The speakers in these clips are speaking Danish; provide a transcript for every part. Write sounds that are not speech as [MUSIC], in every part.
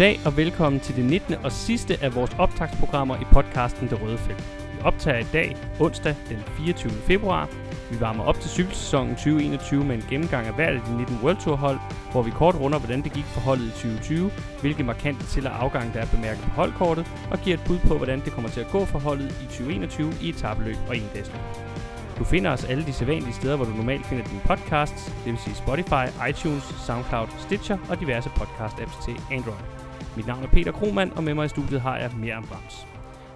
Goddag og velkommen til det 19. og sidste af vores optagsprogrammer i podcasten Det Røde Felt. Vi optager i dag, onsdag den 24. februar. Vi varmer op til cykelsæsonen 2021 med en gennemgang af hvert af de 19 World Tour hold, hvor vi kort runder, hvordan det gik for holdet i 2020, hvilke markante til- og afgang, der er bemærket på holdkortet, og giver et bud på, hvordan det kommer til at gå for holdet i 2021 i etabeløb og endagsløb. Du finder os alle de sædvanlige steder, hvor du normalt finder dine podcasts, det vil sige Spotify, iTunes, Soundcloud, Stitcher og diverse podcast-apps til Android. Mit navn er Peter Kromand, og med mig i studiet har jeg Miriam Brams.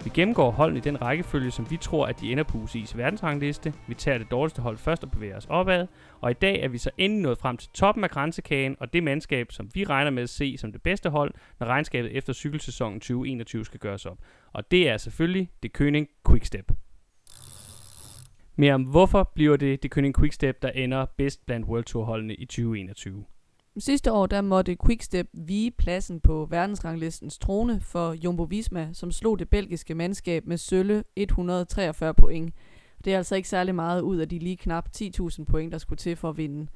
Vi gennemgår holdene i den rækkefølge, som vi tror, at de ender på UCI's verdensrangliste. Vi tager det dårligste hold først og bevæger os opad. Og i dag er vi så endelig nået frem til toppen af grænsekagen, og det mandskab, som vi regner med at se som det bedste hold, når regnskabet efter cykelsæsonen 2021 skal gøres op. Og det er selvfølgelig det Køning Quickstep. Mere om hvorfor bliver det det Køning Quickstep, der ender bedst blandt World Tour holdene i 2021. Sidste år der måtte Quickstep vige pladsen på verdensranglistens trone for Jumbo Visma, som slog det belgiske mandskab med sølle 143 point. Det er altså ikke særlig meget ud af de lige knap 10.000 point, der skulle til for at vinde.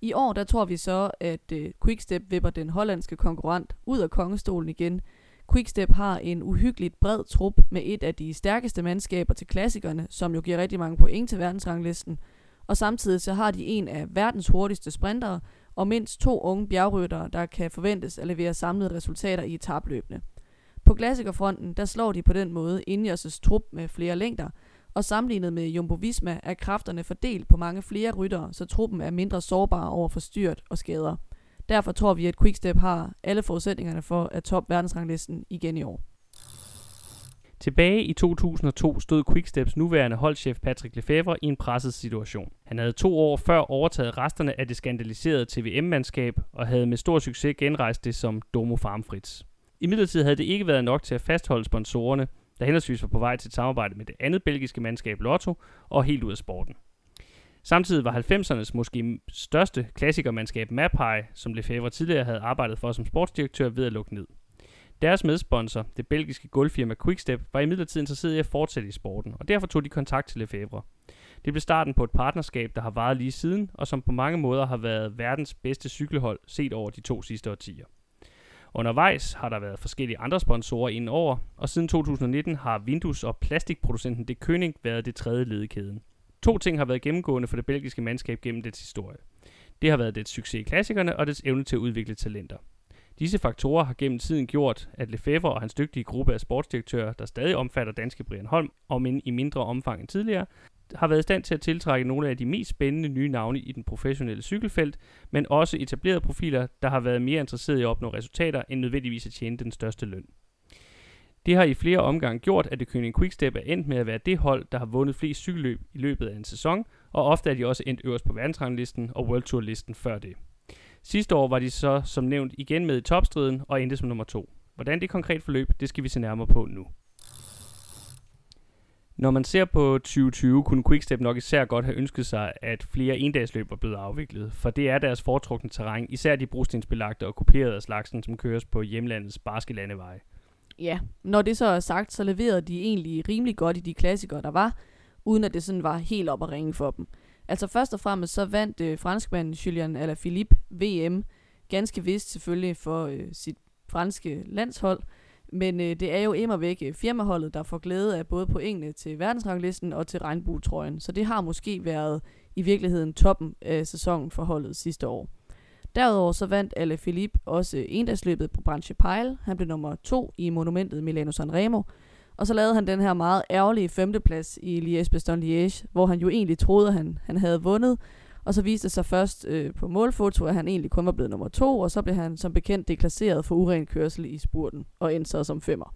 I år der tror vi så, at øh, Quickstep vipper den hollandske konkurrent ud af kongestolen igen. Quickstep har en uhyggeligt bred trup med et af de stærkeste mandskaber til klassikerne, som jo giver rigtig mange point til verdensranglisten. Og samtidig så har de en af verdens hurtigste sprintere, og mindst to unge bjergryttere, der kan forventes at levere samlede resultater i etabløbene. På klassikerfronten, der slår de på den måde Ingers' trup med flere længder, og sammenlignet med Jumbo Visma er kræfterne fordelt på mange flere ryttere, så truppen er mindre sårbar over for styrt og skader. Derfor tror vi, at Quickstep har alle forudsætningerne for at top verdensranglisten igen i år. Tilbage i 2002 stod Quicksteps nuværende holdchef Patrick Lefevre i en presset situation. Han havde to år før overtaget resterne af det skandaliserede TVM-mandskab og havde med stor succes genrejst det som Domo Farm Fritz. I midlertid havde det ikke været nok til at fastholde sponsorerne, der henholdsvis var på vej til et samarbejde med det andet belgiske mandskab Lotto og helt ud af sporten. Samtidig var 90'ernes måske største klassikermandskab Mapai, som Lefebvre tidligere havde arbejdet for som sportsdirektør, ved at lukke ned. Deres medsponsor, det belgiske gulvfirma Quickstep, var imidlertid interesseret i at fortsætte i sporten, og derfor tog de kontakt til Lefebvre. Det blev starten på et partnerskab, der har varet lige siden, og som på mange måder har været verdens bedste cykelhold set over de to sidste årtier. Undervejs har der været forskellige andre sponsorer indenover, og siden 2019 har Windows og plastikproducenten De König været det tredje led i kæden. To ting har været gennemgående for det belgiske mandskab gennem dets historie. Det har været dets succes i klassikerne og dets evne til at udvikle talenter. Disse faktorer har gennem tiden gjort, at Lefebvre og hans dygtige gruppe af sportsdirektører, der stadig omfatter danske Brian Holm, om end i mindre omfang end tidligere, har været i stand til at tiltrække nogle af de mest spændende nye navne i den professionelle cykelfelt, men også etablerede profiler, der har været mere interesserede i at opnå resultater, end nødvendigvis at tjene den største løn. Det har i flere omgange gjort, at det König Quickstep er endt med at være det hold, der har vundet flest cykelløb i løbet af en sæson, og ofte er de også endt øverst på verdensranglisten og World Tour listen før det. Sidste år var de så som nævnt igen med i topstriden og endte som nummer to. Hvordan det konkret forløb, det skal vi se nærmere på nu. Når man ser på 2020, kunne Quickstep nok især godt have ønsket sig, at flere endagsløb var blevet afviklet, for det er deres foretrukne terræn, især de brostensbelagte og kuperede af slagsen, som køres på hjemlandets barske landeveje. Ja, når det så er sagt, så leverede de egentlig rimelig godt i de klassikere, der var, uden at det sådan var helt op at ringe for dem. Altså først og fremmest så vandt øh, franskmanden Julian Alaphilippe VM, ganske vist selvfølgelig for øh, sit franske landshold, men øh, det er jo immer væk øh, firmaholdet, der får glæde af både pointene til verdensranglisten og til regnbuetrøjen, så det har måske været i virkeligheden toppen af sæsonen for holdet sidste år. Derudover så vandt Ale Philippe også endagsløbet på Branche Pile. Han blev nummer to i monumentet Milano Sanremo. Og så lavede han den her meget ærgerlige femteplads i Liège-Bastogne-Liège, hvor han jo egentlig troede, at han, han havde vundet. Og så viste det sig først øh, på målfoto, at han egentlig kun var blevet nummer to, og så blev han som bekendt deklasseret for uren kørsel i spurten, og endte så som femmer.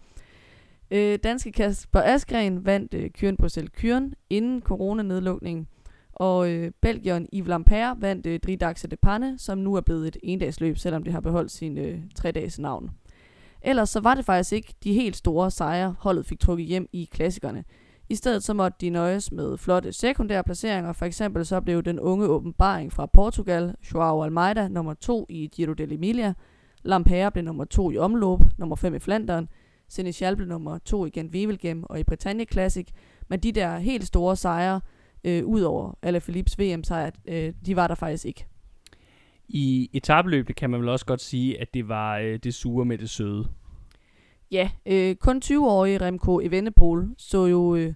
Øh, danske Kasper Askren vandt øh, Kyren Bruxelles Kyren inden coronanedlukningen, og øh, Belgien Yves Lampere vandt øh, Dridaxe de Panne, som nu er blevet et endagsløb, selvom det har beholdt sin øh, tre-dages navn. Ellers så var det faktisk ikke de helt store sejre, holdet fik trukket hjem i klassikerne. I stedet så måtte de nøjes med flotte sekundære placeringer. For eksempel så blev den unge åbenbaring fra Portugal, Joao Almeida, nummer 2 i Giro dell'Emilia. Lampere blev nummer 2 i omløb, nummer 5 i Flandern. Seneschal blev nummer 2 i Gent Wevelgem og i Britannia Classic. Men de der helt store sejre, øh, ud over Alaphilippes VM-sejr, øh, de var der faktisk ikke. I etabløbet kan man vel også godt sige, at det var øh, det sure med det søde. Ja, øh, kun 20-årige Remco Evenepoel så jo øh,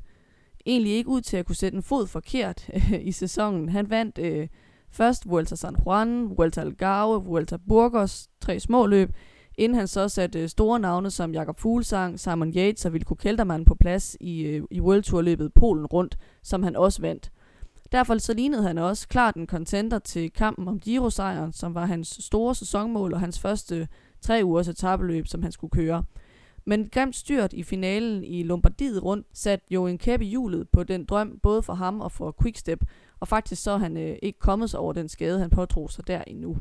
egentlig ikke ud til at kunne sætte en fod forkert øh, [LAUGHS] i sæsonen. Han vandt øh, først Vuelta San Juan, Vuelta Algarve, Vuelta Burgos, tre små løb, inden han så satte øh, store navne som Jakob Fuglsang, Simon Yates og Vilko Keltermann på plads i, øh, i World Tour løbet Polen rundt, som han også vandt. Derfor så lignede han også klart en contender til kampen om Giro-sejren, som var hans store sæsonmål og hans første tre ugers etabeløb, som han skulle køre. Men grimt styrt i finalen i Lombardiet rundt satte jo en kæppe i hjulet på den drøm, både for ham og for Quickstep, og faktisk så er han øh, ikke kommet sig over den skade, han pådrog sig der endnu.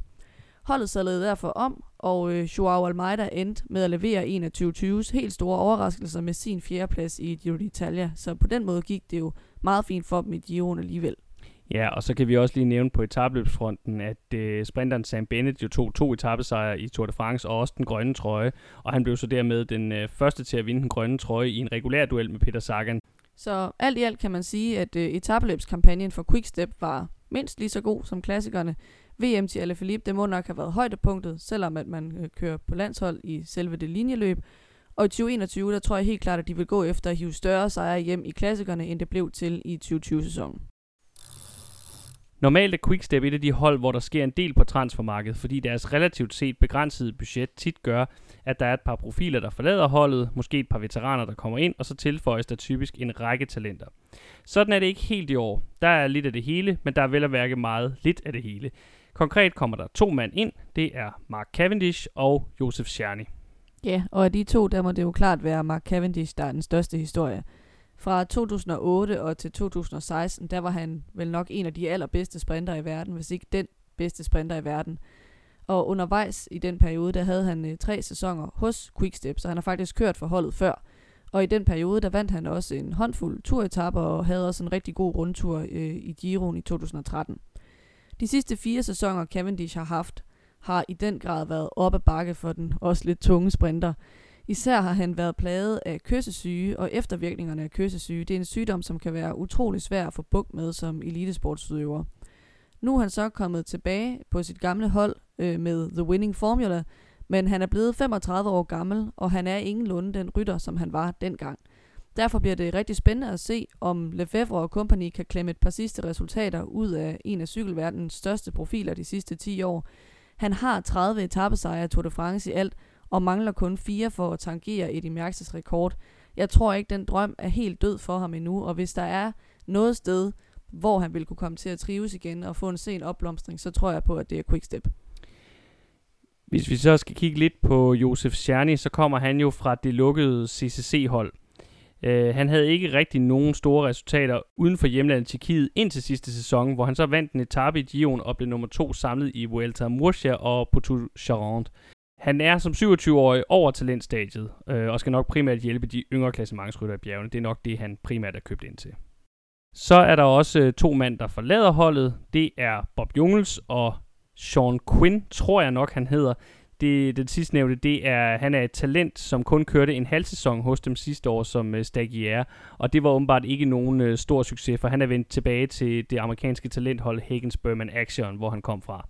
Holdet sadlede derfor om, og øh, Joao Almeida endte med at levere en af 2020's helt store overraskelser med sin fjerdeplads i Giro d'Italia, så på den måde gik det jo meget fint for dem i Giroen alligevel. Ja, og så kan vi også lige nævne på etabløbsfronten, at øh, sprinteren Sam Bennett jo tog to etappesejre i Tour de France og også den grønne trøje, og han blev så dermed den øh, første til at vinde den grønne trøje i en regulær duel med Peter Sagan. Så alt i alt kan man sige, at øh, etabløbskampagnen for Quickstep var mindst lige så god som klassikerne. VM til Alaphilippe, det må nok have været højdepunktet, selvom at man øh, kører på landshold i selve det linjeløb. Og i 2021, der tror jeg helt klart, at de vil gå efter at hive større sejre hjem i klassikerne, end det blev til i 2020-sæsonen. Normalt er Quickstep et af de hold, hvor der sker en del på transfermarkedet, fordi deres relativt set begrænsede budget tit gør, at der er et par profiler, der forlader holdet, måske et par veteraner, der kommer ind, og så tilføjes der typisk en række talenter. Sådan er det ikke helt i år. Der er lidt af det hele, men der er vel at værke meget lidt af det hele. Konkret kommer der to mand ind. Det er Mark Cavendish og Josef Czerny. Ja, og af de to, der må det jo klart være Mark Cavendish, der er den største historie. Fra 2008 og til 2016, der var han vel nok en af de allerbedste sprinter i verden, hvis ikke den bedste sprinter i verden. Og undervejs i den periode, der havde han øh, tre sæsoner hos Quickstep, så han har faktisk kørt for holdet før. Og i den periode, der vandt han også en håndfuld turetapper og havde også en rigtig god rundtur øh, i Giroen i 2013. De sidste fire sæsoner, Cavendish har haft, har i den grad været op ad bakke for den også lidt tunge sprinter. Især har han været plaget af kyssesyge og eftervirkningerne af kyssesyge. Det er en sygdom, som kan være utrolig svær at få bugt med som elitesportsudøver. Nu er han så kommet tilbage på sit gamle hold øh, med The Winning Formula, men han er blevet 35 år gammel, og han er ingenlunde den rytter, som han var dengang. Derfor bliver det rigtig spændende at se, om Lefebvre og Company kan klemme et par sidste resultater ud af en af cykelverdenens største profiler de sidste 10 år. Han har 30 etappesejre i Tour de France i alt, og mangler kun fire for at tangere Eddie Merckx rekord. Jeg tror ikke, den drøm er helt død for ham endnu, og hvis der er noget sted, hvor han vil kunne komme til at trives igen og få en sen opblomstring, så tror jeg på, at det er Quickstep. Hvis vi så skal kigge lidt på Josef Czerny, så kommer han jo fra det lukkede CCC-hold. Øh, han havde ikke rigtig nogen store resultater uden for hjemlandet Tjekkiet indtil sidste sæson, hvor han så vandt en etape i Gion og blev nummer to samlet i Vuelta Murcia og Poitou Charente. Han er som 27-årig over talentstadiet, øh, og skal nok primært hjælpe de yngre klassementsrytter i bjergene. Det er nok det, han primært er købt ind til. Så er der også øh, to mænd, der forlader holdet. Det er Bob Jungels og Sean Quinn, tror jeg nok, han hedder. Det, den sidste nævnte, det er, han er et talent, som kun kørte en halv sæson hos dem sidste år som øh, stagiaire, og det var åbenbart ikke nogen øh, stor succes, for han er vendt tilbage til det amerikanske talenthold Hagens Berman Action, hvor han kom fra.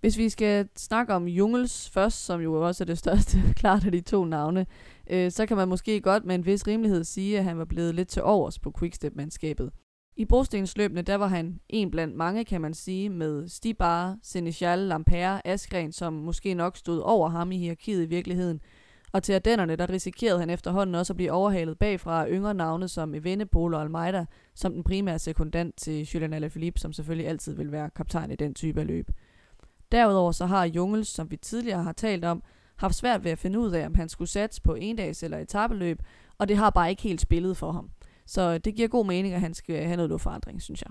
Hvis vi skal snakke om Jungels først, som jo også er det største [LAUGHS] klart af de to navne, øh, så kan man måske godt med en vis rimelighed sige, at han var blevet lidt til overs på Quickstep-mandskabet. I brostensløbene, der var han en blandt mange, kan man sige, med Stibar, Seneschal, Lampere, Askren, som måske nok stod over ham i hierarkiet i virkeligheden. Og til Ardennerne, der risikerede han efterhånden også at blive overhalet bagfra af yngre navne som Evenepoel og Almeida, som den primære sekundant til Julian Alaphilippe, som selvfølgelig altid vil være kaptajn i den type af løb. Derudover så har Jungels, som vi tidligere har talt om, haft svært ved at finde ud af, om han skulle satse på endags eller etabeløb, og det har bare ikke helt spillet for ham. Så det giver god mening, at han skal have noget forandring, synes jeg.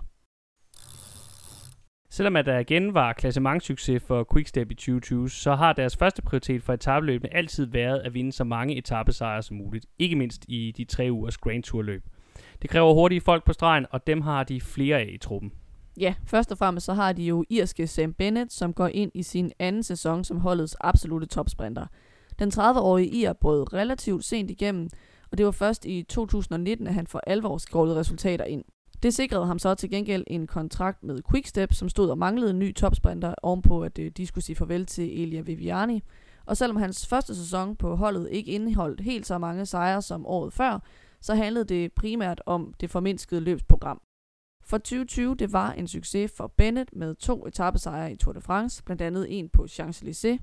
Selvom at der igen var klassementssucces for Quickstep i 2020, så har deres første prioritet for etabeløbene altid været at vinde så mange etappesejre som muligt, ikke mindst i de tre ugers Grand Tour løb. Det kræver hurtige folk på stregen, og dem har de flere af i truppen. Ja, først og fremmest så har de jo irske Sam Bennett, som går ind i sin anden sæson som holdets absolute topsprinter. Den 30-årige ir brød relativt sent igennem, og det var først i 2019, at han for alvor skålede resultater ind. Det sikrede ham så til gengæld en kontrakt med Quickstep, som stod og manglede en ny topsprinter ovenpå, at øh, de skulle sige farvel til Elia Viviani. Og selvom hans første sæson på holdet ikke indeholdt helt så mange sejre som året før, så handlede det primært om det formindskede løbsprogram. For 2020 det var en succes for Bennett med to etappesejre i Tour de France, blandt andet en på Champs-Élysées,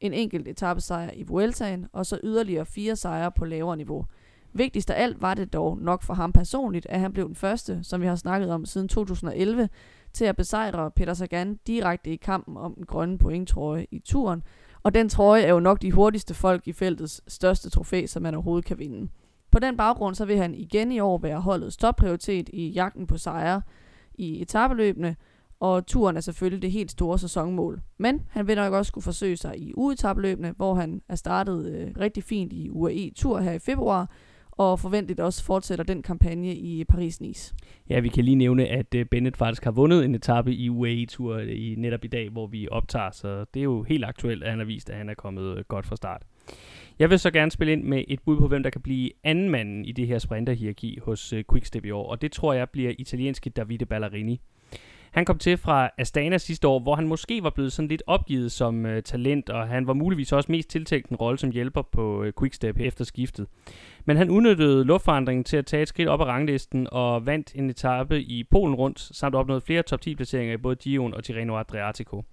en enkelt etappesejr i Vueltaen og så yderligere fire sejre på lavere niveau. Vigtigst af alt var det dog nok for ham personligt, at han blev den første, som vi har snakket om siden 2011, til at besejre Peter Sagan direkte i kampen om den grønne pointtrøje i turen, og den trøje er jo nok de hurtigste folk i feltets største trofæ, som man overhovedet kan vinde. På den baggrund så vil han igen i år være holdets topprioritet i jagten på sejre i etabeløbene, og turen er selvfølgelig det helt store sæsonmål. Men han vil nok også skulle forsøge sig i uetabeløbene, hvor han er startet øh, rigtig fint i UAE Tur her i februar, og forventeligt også fortsætter den kampagne i Paris-Nice. Ja, vi kan lige nævne, at øh, Bennett faktisk har vundet en etape i UAE-tur øh, i netop i dag, hvor vi optager, så det er jo helt aktuelt, at han har vist, at han er kommet øh, godt fra start. Jeg vil så gerne spille ind med et bud på, hvem der kan blive anden manden i det her sprinterhierarki hos Quickstep i år, og det tror jeg bliver italienske Davide Ballerini. Han kom til fra Astana sidste år, hvor han måske var blevet sådan lidt opgivet som øh, talent, og han var muligvis også mest tiltænkt en rolle som hjælper på øh, Quickstep efter skiftet. Men han udnyttede luftforandringen til at tage et skridt op ad ranglisten og vandt en etape i Polen rundt, samt opnåede flere top 10 placeringer i både Gion og Tirreno Adriatico.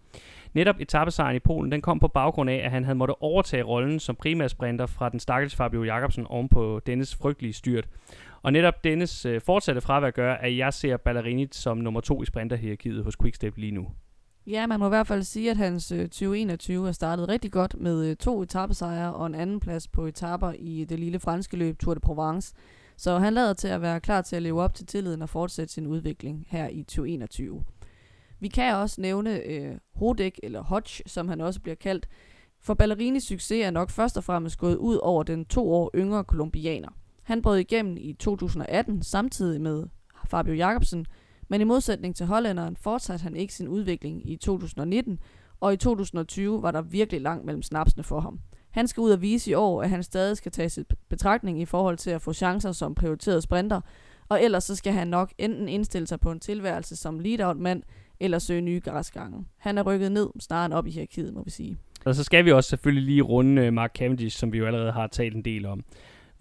Netop etappesejren i Polen, den kom på baggrund af, at han havde måttet overtage rollen som primærsprinter fra den stakkels Fabio Jacobsen oven på dennes frygtelige styrt. Og netop dennes øh, fortsatte fravær gør, at jeg ser Ballerini som nummer to i sprinterhierarkiet hos Quickstep lige nu. Ja, man må i hvert fald sige, at hans øh, 2021 er startet rigtig godt med øh, to etappesejre og en anden plads på etapper i det lille franske løb Tour de Provence. Så han lader til at være klar til at leve op til tilliden og fortsætte sin udvikling her i 2021. Vi kan også nævne øh, Hodek, eller Hodge, som han også bliver kaldt. For Ballerinis succes er nok først og fremmest gået ud over den to år yngre kolumbianer. Han brød igennem i 2018 samtidig med Fabio Jacobsen, men i modsætning til hollænderen fortsatte han ikke sin udvikling i 2019, og i 2020 var der virkelig langt mellem snapsene for ham. Han skal ud og vise i år, at han stadig skal tage sit betragtning i forhold til at få chancer som prioriteret sprinter, og ellers så skal han nok enten indstille sig på en tilværelse som lead-out-mand, eller søge nye græsgange. Han er rykket ned snarere end op i hierarkiet, må vi sige. Og så skal vi også selvfølgelig lige runde øh, Mark Cavendish, som vi jo allerede har talt en del om.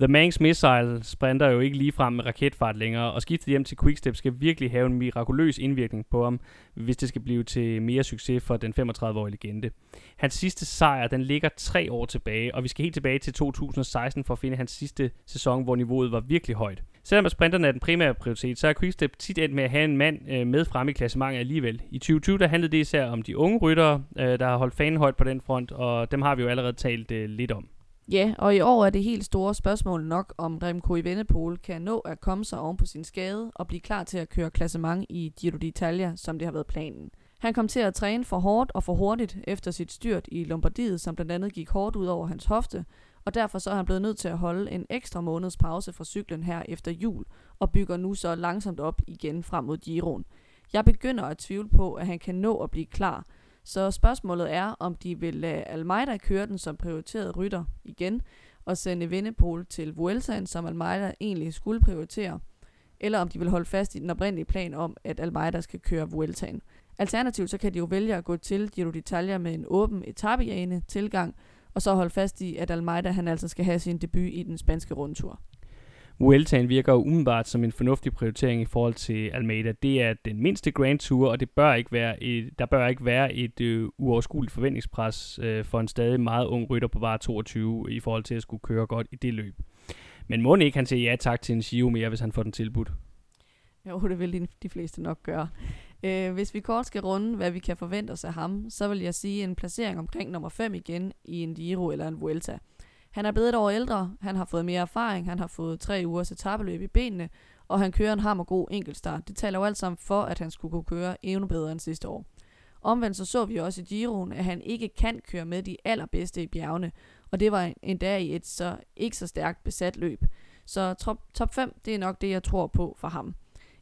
The Manx Missile sprinter jo ikke lige frem med raketfart længere, og skiftet hjem til Quickstep skal virkelig have en mirakuløs indvirkning på ham, hvis det skal blive til mere succes for den 35-årige legende. Hans sidste sejr, den ligger tre år tilbage, og vi skal helt tilbage til 2016 for at finde hans sidste sæson, hvor niveauet var virkelig højt. Selvom sprinterne er den primære prioritet, så er Quickstep tit endt med at have en mand øh, med frem i klassementet alligevel. I 2020 der handlede det især om de unge ryttere, øh, der har holdt fanen højt på den front, og dem har vi jo allerede talt øh, lidt om. Ja, og i år er det helt store spørgsmål nok, om Remco Evenepoel kan nå at komme sig oven på sin skade og blive klar til at køre klassement i Giro d'Italia, som det har været planen. Han kom til at træne for hårdt og for hurtigt efter sit styrt i Lombardiet, som blandt andet gik hårdt ud over hans hofte, og derfor så er han blevet nødt til at holde en ekstra måneds pause fra cyklen her efter jul, og bygger nu så langsomt op igen frem mod Giroen. Jeg begynder at tvivle på, at han kan nå at blive klar, så spørgsmålet er, om de vil lade Almeida køre den som prioriteret rytter igen, og sende Vindepol til Vueltaen, som Almeida egentlig skulle prioritere, eller om de vil holde fast i den oprindelige plan om, at Almeida skal køre Vueltaen. Alternativt så kan de jo vælge at gå til Giro d'Italia med en åben etappejane tilgang, og så holde fast i, at Almeida han altså skal have sin debut i den spanske rundtur. Vueltaen virker jo umiddelbart som en fornuftig prioritering i forhold til Almeida. Det er den mindste Grand Tour, og det bør ikke være et, der bør ikke være et øh, uoverskueligt forventningspres øh, for en stadig meget ung rytter på bare 22 i forhold til at skulle køre godt i det løb. Men må ikke han siger ja tak til en Giro mere, hvis han får den tilbudt? Jo, det vil de, de fleste nok gøre. Øh, hvis vi kort skal runde, hvad vi kan forvente os af ham, så vil jeg sige en placering omkring nummer 5 igen i en Giro eller en Vuelta. Han er blevet et år ældre, han har fået mere erfaring, han har fået tre ugers etabeløb i benene, og han kører en hammergod enkeltstart. Det taler jo alt sammen for, at han skulle kunne køre endnu bedre end sidste år. Omvendt så så vi også i Giroen, at han ikke kan køre med de allerbedste i bjergene, og det var endda i et så ikke så stærkt besat løb. Så top, top 5, det er nok det, jeg tror på for ham.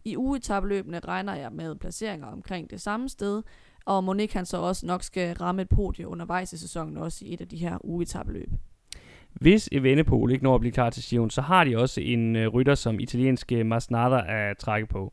I ugetabløbene regner jeg med placeringer omkring det samme sted, og Monique han så også nok skal ramme et podie undervejs i sæsonen også i et af de her ugetabløb. Hvis Evenepoel ikke når at blive klar til Sion, så har de også en øh, rytter som italienske øh, Masnada at trække på.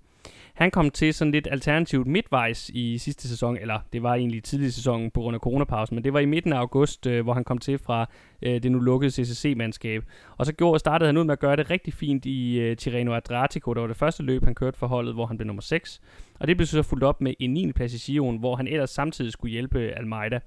Han kom til sådan lidt alternativt midtvejs i sidste sæson, eller det var egentlig tidlig sæson på grund af coronapausen, men det var i midten af august, øh, hvor han kom til fra øh, det nu lukkede CCC-mandskab. Og så gjorde, startede han ud med at gøre det rigtig fint i øh, Tirreno Adriatico, der var det første løb, han kørte for holdet, hvor han blev nummer 6. Og det blev så fuldt op med en 9. plads i Giroen, hvor han ellers samtidig skulle hjælpe Almeida.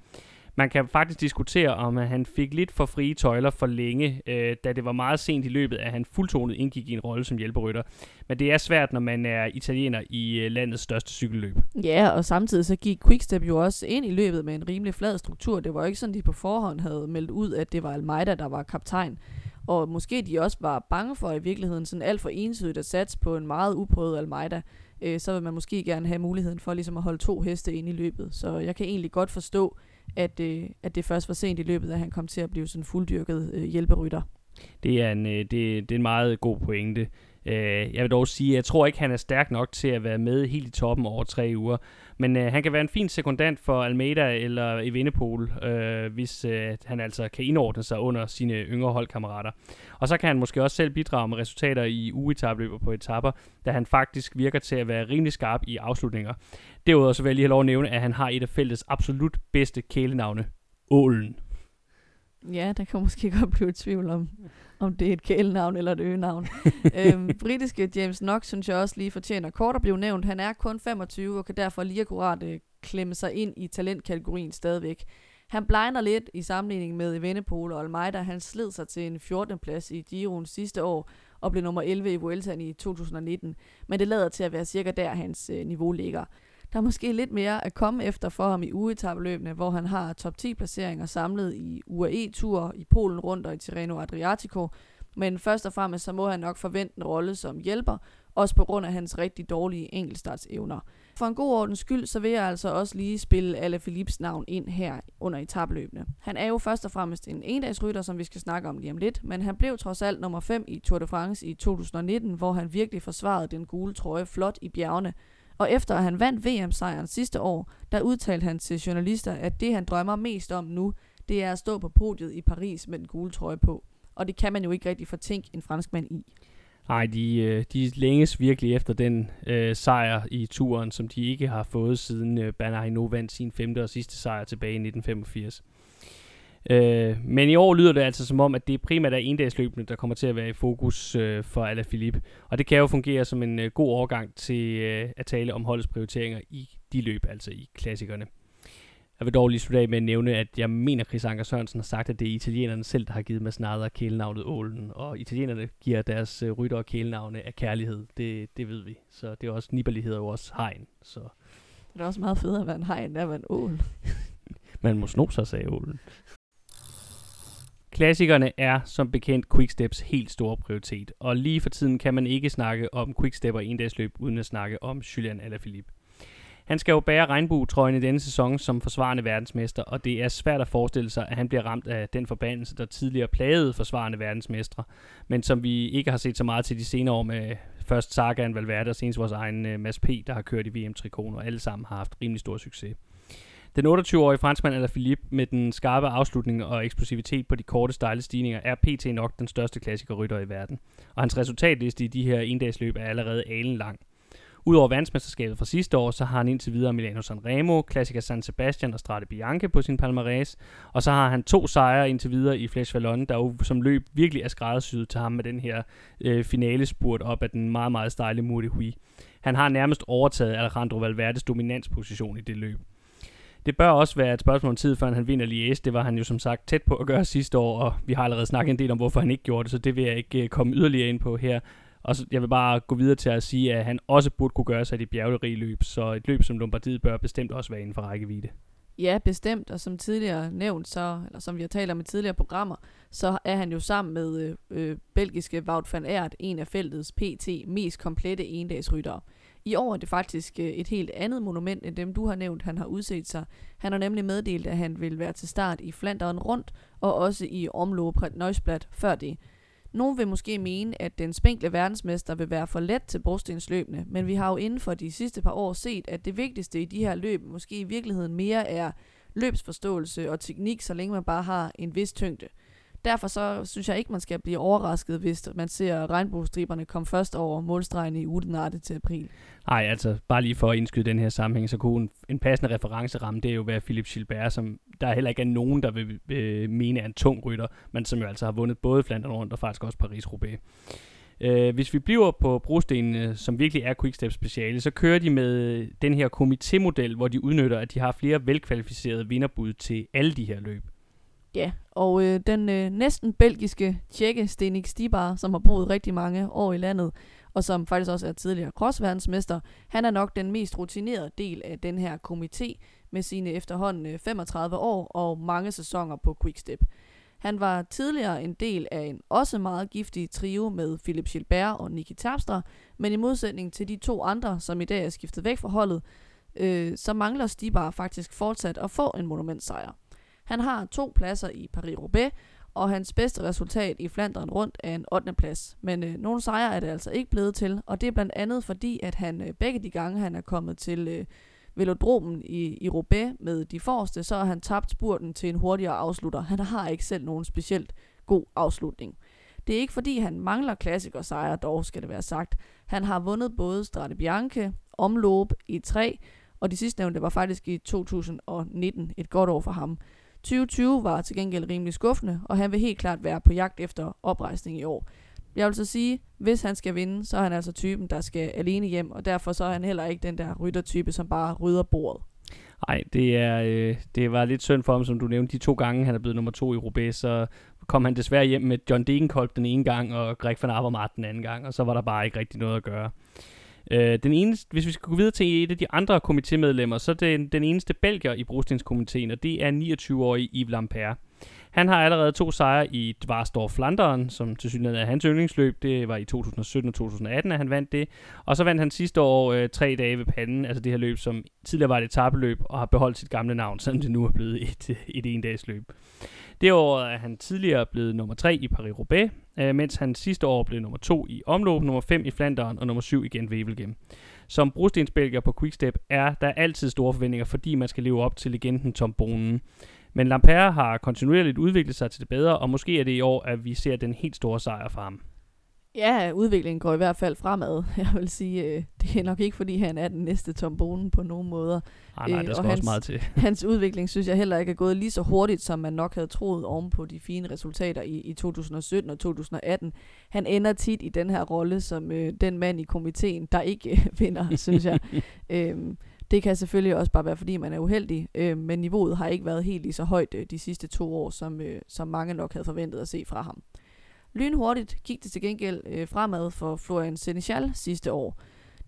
Man kan faktisk diskutere, om han fik lidt for frie tøjler for længe, øh, da det var meget sent i løbet, at han fuldtonet indgik i en rolle som hjælperytter. Men det er svært, når man er italiener i øh, landets største cykelløb. Ja, og samtidig så gik Quickstep jo også ind i løbet med en rimelig flad struktur. Det var jo ikke sådan, de på forhånd havde meldt ud, at det var Almeida, der var kaptajn. Og måske de også var bange for i virkeligheden sådan alt for ensidigt at satse på en meget uprøvet Almeida øh, så vil man måske gerne have muligheden for ligesom at holde to heste ind i løbet. Så jeg kan egentlig godt forstå, at, øh, at det først var sent i løbet, at han kom til at blive sådan fulddyrket øh, hjælperytter. Det er, en, øh, det, det er en meget god pointe. Øh, jeg vil dog sige, at jeg tror ikke, han er stærk nok til at være med helt i toppen over tre uger. Men øh, han kan være en fin sekundant for Almeida eller Evenepoel, øh, hvis øh, han altså kan indordne sig under sine yngre holdkammerater. Og så kan han måske også selv bidrage med resultater i ugetabløber på etapper, da han faktisk virker til at være rimelig skarp i afslutninger. Derudover så vil jeg lige have lov at nævne, at han har et af feltets absolut bedste kælenavne, Ålen. Ja, der kan måske [LAUGHS] godt blive et tvivl om, om det er et kælenavn eller et øgenavn. [LAUGHS] øhm, britiske James Knox synes jeg også lige fortjener kort at blive nævnt. Han er kun 25 og kan derfor lige akkurat øh, klemme sig ind i talentkategorien stadigvæk. Han blegner lidt i sammenligning med Evenepoel og Almeida. Han sled sig til en 14. plads i Giroen sidste år og blev nummer 11 i Vueltaen i 2019. Men det lader til at være cirka der, hans øh, niveau ligger. Der er måske lidt mere at komme efter for ham i ugetabeløbene, hvor han har top 10 placeringer samlet i UAE-tur, e i Polen rundt og i Tirreno Adriatico. Men først og fremmest så må han nok forvente en rolle som hjælper, også på grund af hans rigtig dårlige enkeltstartsevner. For en god ordens skyld, så vil jeg altså også lige spille Alle Philips navn ind her under etabløbene. Han er jo først og fremmest en endagsrytter, som vi skal snakke om lige om lidt, men han blev trods alt nummer 5 i Tour de France i 2019, hvor han virkelig forsvarede den gule trøje flot i bjergene, og efter at han vandt VM-sejren sidste år, der udtalte han til journalister, at det han drømmer mest om nu, det er at stå på podiet i Paris med den gule trøje på. Og det kan man jo ikke rigtig fortænke en franskmand i. Nej, de, øh, de længes virkelig efter den øh, sejr i turen, som de ikke har fået siden øh, Bernard vandt sin femte og sidste sejr tilbage i 1985. Øh, men i år lyder det altså som om, at det primært er endagsløbene, der kommer til at være i fokus øh, for Alaphilippe. Og det kan jo fungere som en øh, god overgang til øh, at tale om holdets prioriteringer i de løb, altså i klassikerne. Jeg vil dog lige slutte af med at nævne, at jeg mener, Chris Anker Sørensen har sagt, at det er italienerne selv, der har givet Masnada kælenavnet Ålen. Og italienerne giver deres øh, rytter og kælenavne af kærlighed. Det, det ved vi. Så det er også, Nibali hedder jo også hegn. Så. Det er også meget fedt at være en hegn, der er en ål. Man må sno sig, sagde ålen. Klassikerne er som bekendt Quicksteps helt store prioritet, og lige for tiden kan man ikke snakke om Quickstep og endagsløb uden at snakke om Julian Alaphilippe. Han skal jo bære regnbuetrøjen i denne sæson som forsvarende verdensmester, og det er svært at forestille sig, at han bliver ramt af den forbandelse, der tidligere plagede forsvarende verdensmestre, men som vi ikke har set så meget til de senere år med først Sagan, Valverde og senest vores egen øh, Mads P., der har kørt i VM-trikonen, og alle sammen har haft rimelig stor succes. Den 28-årige franskmand Alaphilippe med den skarpe afslutning og eksplosivitet på de korte, stejle stigninger er pt. nok den største klassikerrytter i verden. Og hans resultatliste i de her endagsløb er allerede alen lang. Udover verdensmesterskabet fra sidste år, så har han indtil videre Milano Sanremo, Classica San Sebastian og Strade Bianche på sin palmarès. Og så har han to sejre indtil videre i Flash Vallon, der jo som løb virkelig er skræddersyet til ham med den her øh, finalespurt op af den meget, meget stejle Murti Huy. Han har nærmest overtaget Alejandro Valverdes dominansposition i det løb. Det bør også være et spørgsmål om tid, før han vinder Liège. Det var han jo som sagt tæt på at gøre sidste år, og vi har allerede snakket en del om, hvorfor han ikke gjorde det, så det vil jeg ikke øh, komme yderligere ind på her. Og så, jeg vil bare gå videre til at sige, at han også burde kunne gøre sig i de løb, så et løb som Lombardiet bør bestemt også være inden for rækkevidde. Ja, bestemt, og som tidligere nævnt, så, eller som vi har talt om i tidligere programmer, så er han jo sammen med øh, øh belgiske Wout van Aert en af feltets PT mest komplette endagsryttere. I år er det faktisk øh, et helt andet monument end dem, du har nævnt, han har udset sig. Han har nemlig meddelt, at han vil være til start i Flanderen rundt, og også i Omloop Nøjsblad før det. Nogle vil måske mene, at den spinkle verdensmester vil være for let til brostensløbene, men vi har jo inden for de sidste par år set, at det vigtigste i de her løb måske i virkeligheden mere er løbsforståelse og teknik, så længe man bare har en vis tyngde. Derfor så synes jeg ikke, man skal blive overrasket, hvis man ser regnbuestriberne komme først over målstregen i Udenarte til april. Nej, altså bare lige for at indskyde den her sammenhæng, så kunne en, en passende referenceramme, det er jo være Philip Gilbert, som der heller ikke er nogen, der vil, vil mene er en tung rytter, men som jo altså har vundet både Flandern rundt og faktisk også Paris-Roubaix. Uh, hvis vi bliver på brostenene, som virkelig er Quickstep speciale, så kører de med den her komitémodel, hvor de udnytter, at de har flere velkvalificerede vinderbud til alle de her løb. Ja, og øh, den øh, næsten belgiske tjekke Stenik Stibar, som har boet rigtig mange år i landet, og som faktisk også er tidligere crossverdensmester, han er nok den mest rutinerede del af den her komité med sine efterhånden øh, 35 år og mange sæsoner på Quickstep. Han var tidligere en del af en også meget giftig trio med Philip Gilbert og Nicky Terpstra, men i modsætning til de to andre, som i dag er skiftet væk fra holdet, øh, så mangler Stibar faktisk fortsat at få en monumentsejr. Han har to pladser i Paris-Roubaix, og hans bedste resultat i Flandern rundt er en 8. plads. Men øh, nogle sejre er det altså ikke blevet til, og det er blandt andet fordi, at han øh, begge de gange, han er kommet til øh, velodromen i, i Roubaix med de forreste, så har han tabt spurten til en hurtigere afslutter. Han har ikke selv nogen specielt god afslutning. Det er ikke fordi, han mangler klassikersejre, dog skal det være sagt. Han har vundet både Strade Bianche, Omloop i 3, og de sidste nævnte var faktisk i 2019 et godt år for ham. 2020 var til gengæld rimelig skuffende, og han vil helt klart være på jagt efter oprejsning i år. Jeg vil så sige, hvis han skal vinde, så er han altså typen, der skal alene hjem, og derfor så er han heller ikke den der ryttertype, som bare rydder bordet. Nej, det, er, øh, det var lidt synd for ham, som du nævnte. De to gange, han er blevet nummer to i Roubaix, så kom han desværre hjem med John Degenkolb den ene gang, og Greg van Avermaet den anden gang, og så var der bare ikke rigtig noget at gøre. Øh, den eneste, hvis vi skal gå videre til et af de andre komitémedlemmer, så er den, den eneste belgier i brostenskomiteén, og det er 29-årige Yves Lampere. Han har allerede to sejre i Dvarstor Flanderen, som til synligheden er hans yndlingsløb. Det var i 2017 og 2018, at han vandt det. Og så vandt han sidste år øh, tre dage ved panden, altså det her løb, som tidligere var et etabeløb, og har beholdt sit gamle navn, selvom det nu er blevet et, et en-dags-løb. Det år er han tidligere blevet nummer 3 i Paris-Roubaix, øh, mens han sidste år blev nummer 2 i omløb, nummer 5 i Flandern og nummer 7 igen ved Wevelgem. Som brostensbælger på Quickstep er der altid store forventninger, fordi man skal leve op til legenden Tom Bonen. Men Lampere har kontinuerligt udviklet sig til det bedre, og måske er det i år, at vi ser den helt store sejr fra ham. Ja, udviklingen går i hvert fald fremad. [LAUGHS] Jeg vil sige, øh, det er nok ikke, fordi han er den næste Tom Bonen på nogen måder. Nej, nej, øh, der skal og også meget til. [LAUGHS] hans udvikling synes jeg heller ikke er gået lige så hurtigt, som man nok havde troet oven på de fine resultater i, i 2017 og 2018. Han ender tit i den her rolle som øh, den mand i komiteen, der ikke øh, [LAUGHS] vinder, synes jeg. øhm, det kan selvfølgelig også bare være, fordi man er uheldig, øh, men niveauet har ikke været helt lige så højt øh, de sidste to år, som, øh, som mange nok havde forventet at se fra ham. Lynhurtigt gik det til gengæld øh, fremad for Florian Seneschal sidste år.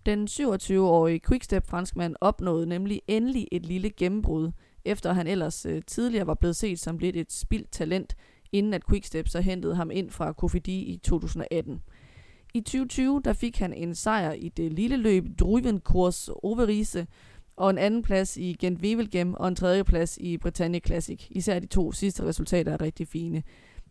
Den 27-årige Quickstep-franskmand opnåede nemlig endelig et lille gennembrud, efter han ellers øh, tidligere var blevet set som lidt et spildt talent, inden at Quickstep så hentede ham ind fra Kofidi i 2018. I 2020 der fik han en sejr i det lille løb Druivenkurs Overise, og en anden plads i Gent Wevelgem og en tredje plads i Britannia Classic. Især de to sidste resultater er rigtig fine.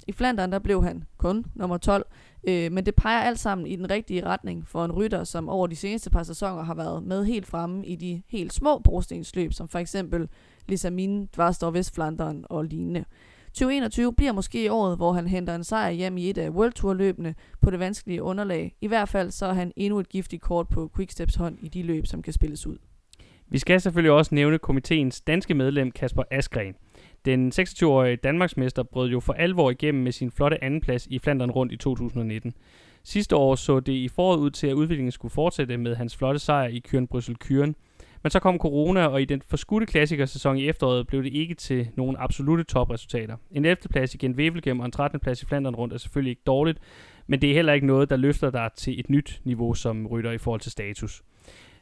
I Flandern der blev han kun nummer 12, øh, men det peger alt sammen i den rigtige retning for en rytter, som over de seneste par sæsoner har været med helt fremme i de helt små brostensløb, som for eksempel Lissamine, Dvarstor Vestflandern og lignende. 2021 bliver måske året, hvor han henter en sejr hjem i et af World Tour løbene på det vanskelige underlag. I hvert fald så er han endnu et giftigt kort på Quicksteps hånd i de løb, som kan spilles ud. Vi skal selvfølgelig også nævne komiteens danske medlem Kasper Askren. Den 26-årige Danmarksmester brød jo for alvor igennem med sin flotte andenplads i Flandern rundt i 2019. Sidste år så det i foråret ud til, at udviklingen skulle fortsætte med hans flotte sejr i Kyren Bryssel Kyren. Men så kom corona, og i den forskudte klassikersæson i efteråret blev det ikke til nogen absolute topresultater. En 11. plads i Gent Wevelgem og en 13. plads i Flandern rundt er selvfølgelig ikke dårligt, men det er heller ikke noget, der løfter dig til et nyt niveau som rytter i forhold til status.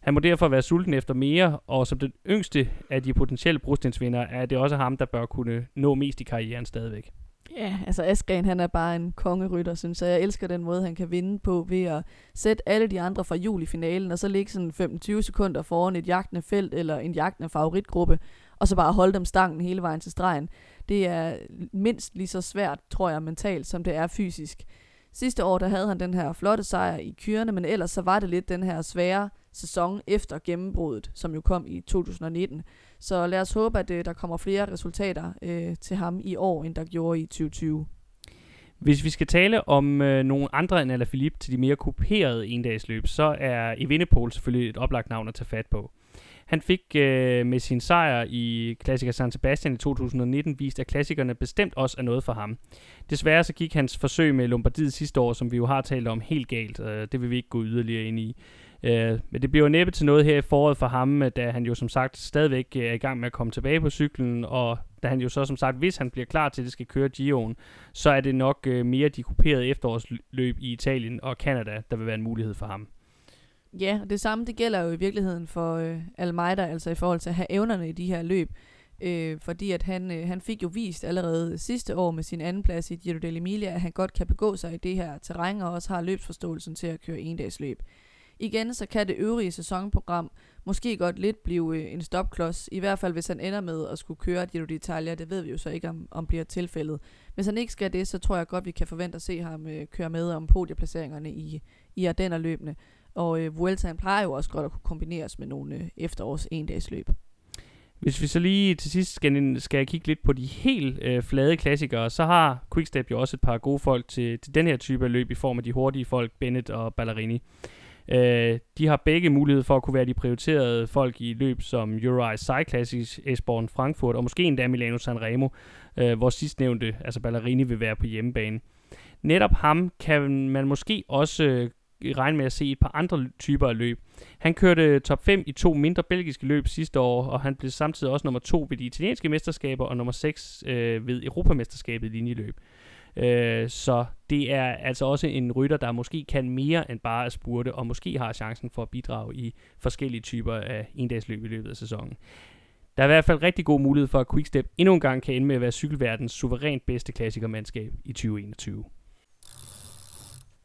Han må derfor være sulten efter mere, og som den yngste af de potentielle brostensvindere, er det også ham, der bør kunne nå mest i karrieren stadigvæk. Ja, altså Askren, han er bare en kongerytter, synes jeg. Jeg elsker den måde, han kan vinde på ved at sætte alle de andre fra jul i finalen, og så ligge sådan 25 sekunder foran et jagtende felt eller en jagtende favoritgruppe, og så bare holde dem stangen hele vejen til stregen. Det er mindst lige så svært, tror jeg, mentalt, som det er fysisk. Sidste år, der havde han den her flotte sejr i kyrene, men ellers så var det lidt den her svære sæson efter gennembruddet, som jo kom i 2019. Så lad os håbe, at øh, der kommer flere resultater øh, til ham i år, end der gjorde i 2020. Hvis vi skal tale om øh, nogle andre end Alaphilippe til de mere kuperede endagsløb, så er Evenepoel selvfølgelig et oplagt navn at tage fat på. Han fik øh, med sin sejr i klassiker San Sebastian i 2019 vist, at klassikerne bestemt også er noget for ham. Desværre så gik hans forsøg med Lombardiet sidste år, som vi jo har talt om, helt galt. Øh, det vil vi ikke gå yderligere ind i. Øh, men det bliver næppe til noget her i foråret for ham, øh, da han jo som sagt stadigvæk øh, er i gang med at komme tilbage på cyklen, og da han jo så som sagt, hvis han bliver klar til, at det skal køre Gio'en, så er det nok øh, mere de kuperede efterårsløb i Italien og Kanada, der vil være en mulighed for ham. Ja, det samme det gælder jo i virkeligheden for øh, Almeida, altså i forhold til at have evnerne i de her løb. Øh, fordi at han, øh, han fik jo vist allerede sidste år med sin anden plads i Giro dell'Emilia, at han godt kan begå sig i det her terræn, og også har løbsforståelsen til at køre en dags løb. Igen så kan det øvrige sæsonprogram måske godt lidt blive øh, en stopklods, i hvert fald hvis han ender med at skulle køre Giro d'Italia, det ved vi jo så ikke om, om bliver tilfældet. Hvis han ikke skal det, så tror jeg godt, vi kan forvente at se ham øh, køre med om podieplaceringerne i, i Ardennerløbene. Og øh, Vueltaen plejer jo også godt at kunne kombineres med nogle øh, efterårs endagsløb. Hvis vi så lige til sidst skal, skal kigge lidt på de helt øh, flade klassikere, så har Quickstep jo også et par gode folk til, til den her type af løb i form af de hurtige folk, Bennett og Ballerini. Øh, de har begge mulighed for at kunne være de prioriterede folk i løb som Uri Cyclassics, Esborn Frankfurt og måske endda Milano Sanremo, øh, hvor sidstnævnte, altså Ballerini, vil være på hjemmebane. Netop ham kan man måske også øh, regne med at se et par andre typer af løb. Han kørte top 5 i to mindre belgiske løb sidste år, og han blev samtidig også nummer 2 ved de italienske mesterskaber og nummer 6 øh, ved Europamesterskabet i linjeløb. Øh, så det er altså også en rytter, der måske kan mere end bare at spurte, og måske har chancen for at bidrage i forskellige typer af endagsløb i løbet af sæsonen. Der er i hvert fald rigtig god mulighed for, at Quickstep endnu en gang kan ende med at være cykelverdens suverænt bedste klassikermandskab i 2021.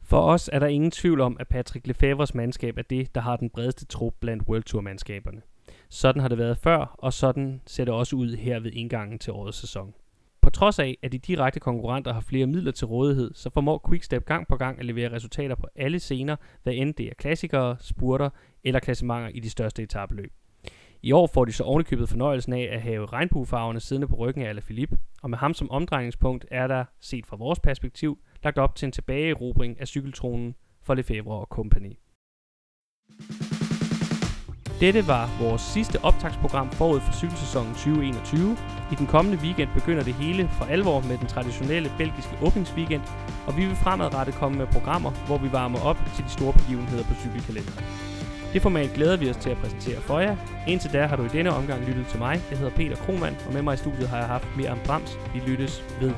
For os er der ingen tvivl om, at Patrick Lefebvres mandskab er det, der har den bredeste trup blandt World Tour-mandskaberne. Sådan har det været før, og sådan ser det også ud her ved indgangen til årets sæson. På trods af, at de direkte konkurrenter har flere midler til rådighed, så formår Quickstep gang på gang at levere resultater på alle scener, hvad end det er klassikere, spurter eller klassementer i de største etabeløb. I år får de så ovenikøbet fornøjelsen af at have regnbuefarverne siddende på ryggen af Alaphilippe, og med ham som omdrejningspunkt er der, set fra vores perspektiv, lagt op til en tilbageerobring af cykeltronen for Lefebvre og kompagni. Dette var vores sidste optagsprogram forud for cykelsæsonen 2021. I den kommende weekend begynder det hele for alvor med den traditionelle belgiske åbningsweekend, og vi vil fremadrettet komme med programmer, hvor vi varmer op til de store begivenheder på cykelkalenderen. Det format glæder vi os til at præsentere for jer. Indtil da har du i denne omgang lyttet til mig. Jeg hedder Peter Kromand, og med mig i studiet har jeg haft Miriam Brams. Vi lyttes ved.